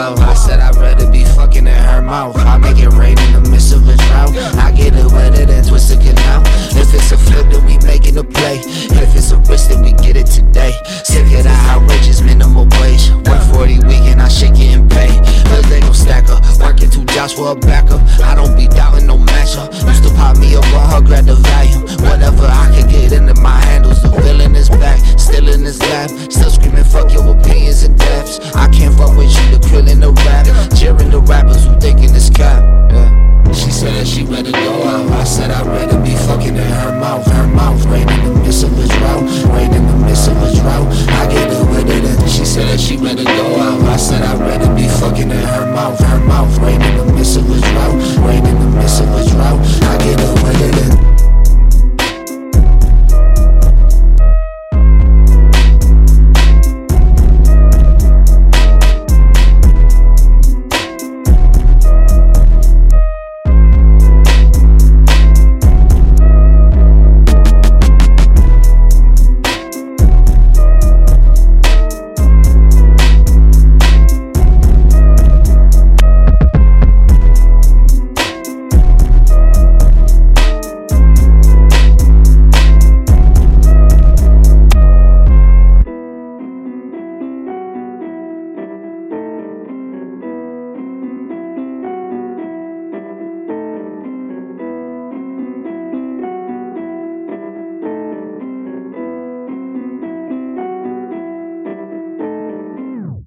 love. I said I'd rather be fucking in her mouth. I make it rain in the midst of a drought. I get it wetter than Twisted canal. If it's a flip, then we making a play. If it's a risk, then we get it today. Sick of the outrageous minimal wage. 140 week and I shake it shit getting they A stack stacker, working two jobs for a backup. I don't be doubting no matchup. Used to pop me up on her, grab the volume. Whatever I can get into my handles, the feeling is back. Still in his lap, still screaming, fuck your opinions and depths. I can't fuck with you killing the rap, cheering the rappers who thinking this cap. She said she better go out. I said I'd rather be fucking in her mouth, her mouth. Right in the midst of a drought, right in the midst of a drought. I get it with it. She said she better go out. I said I'd rather.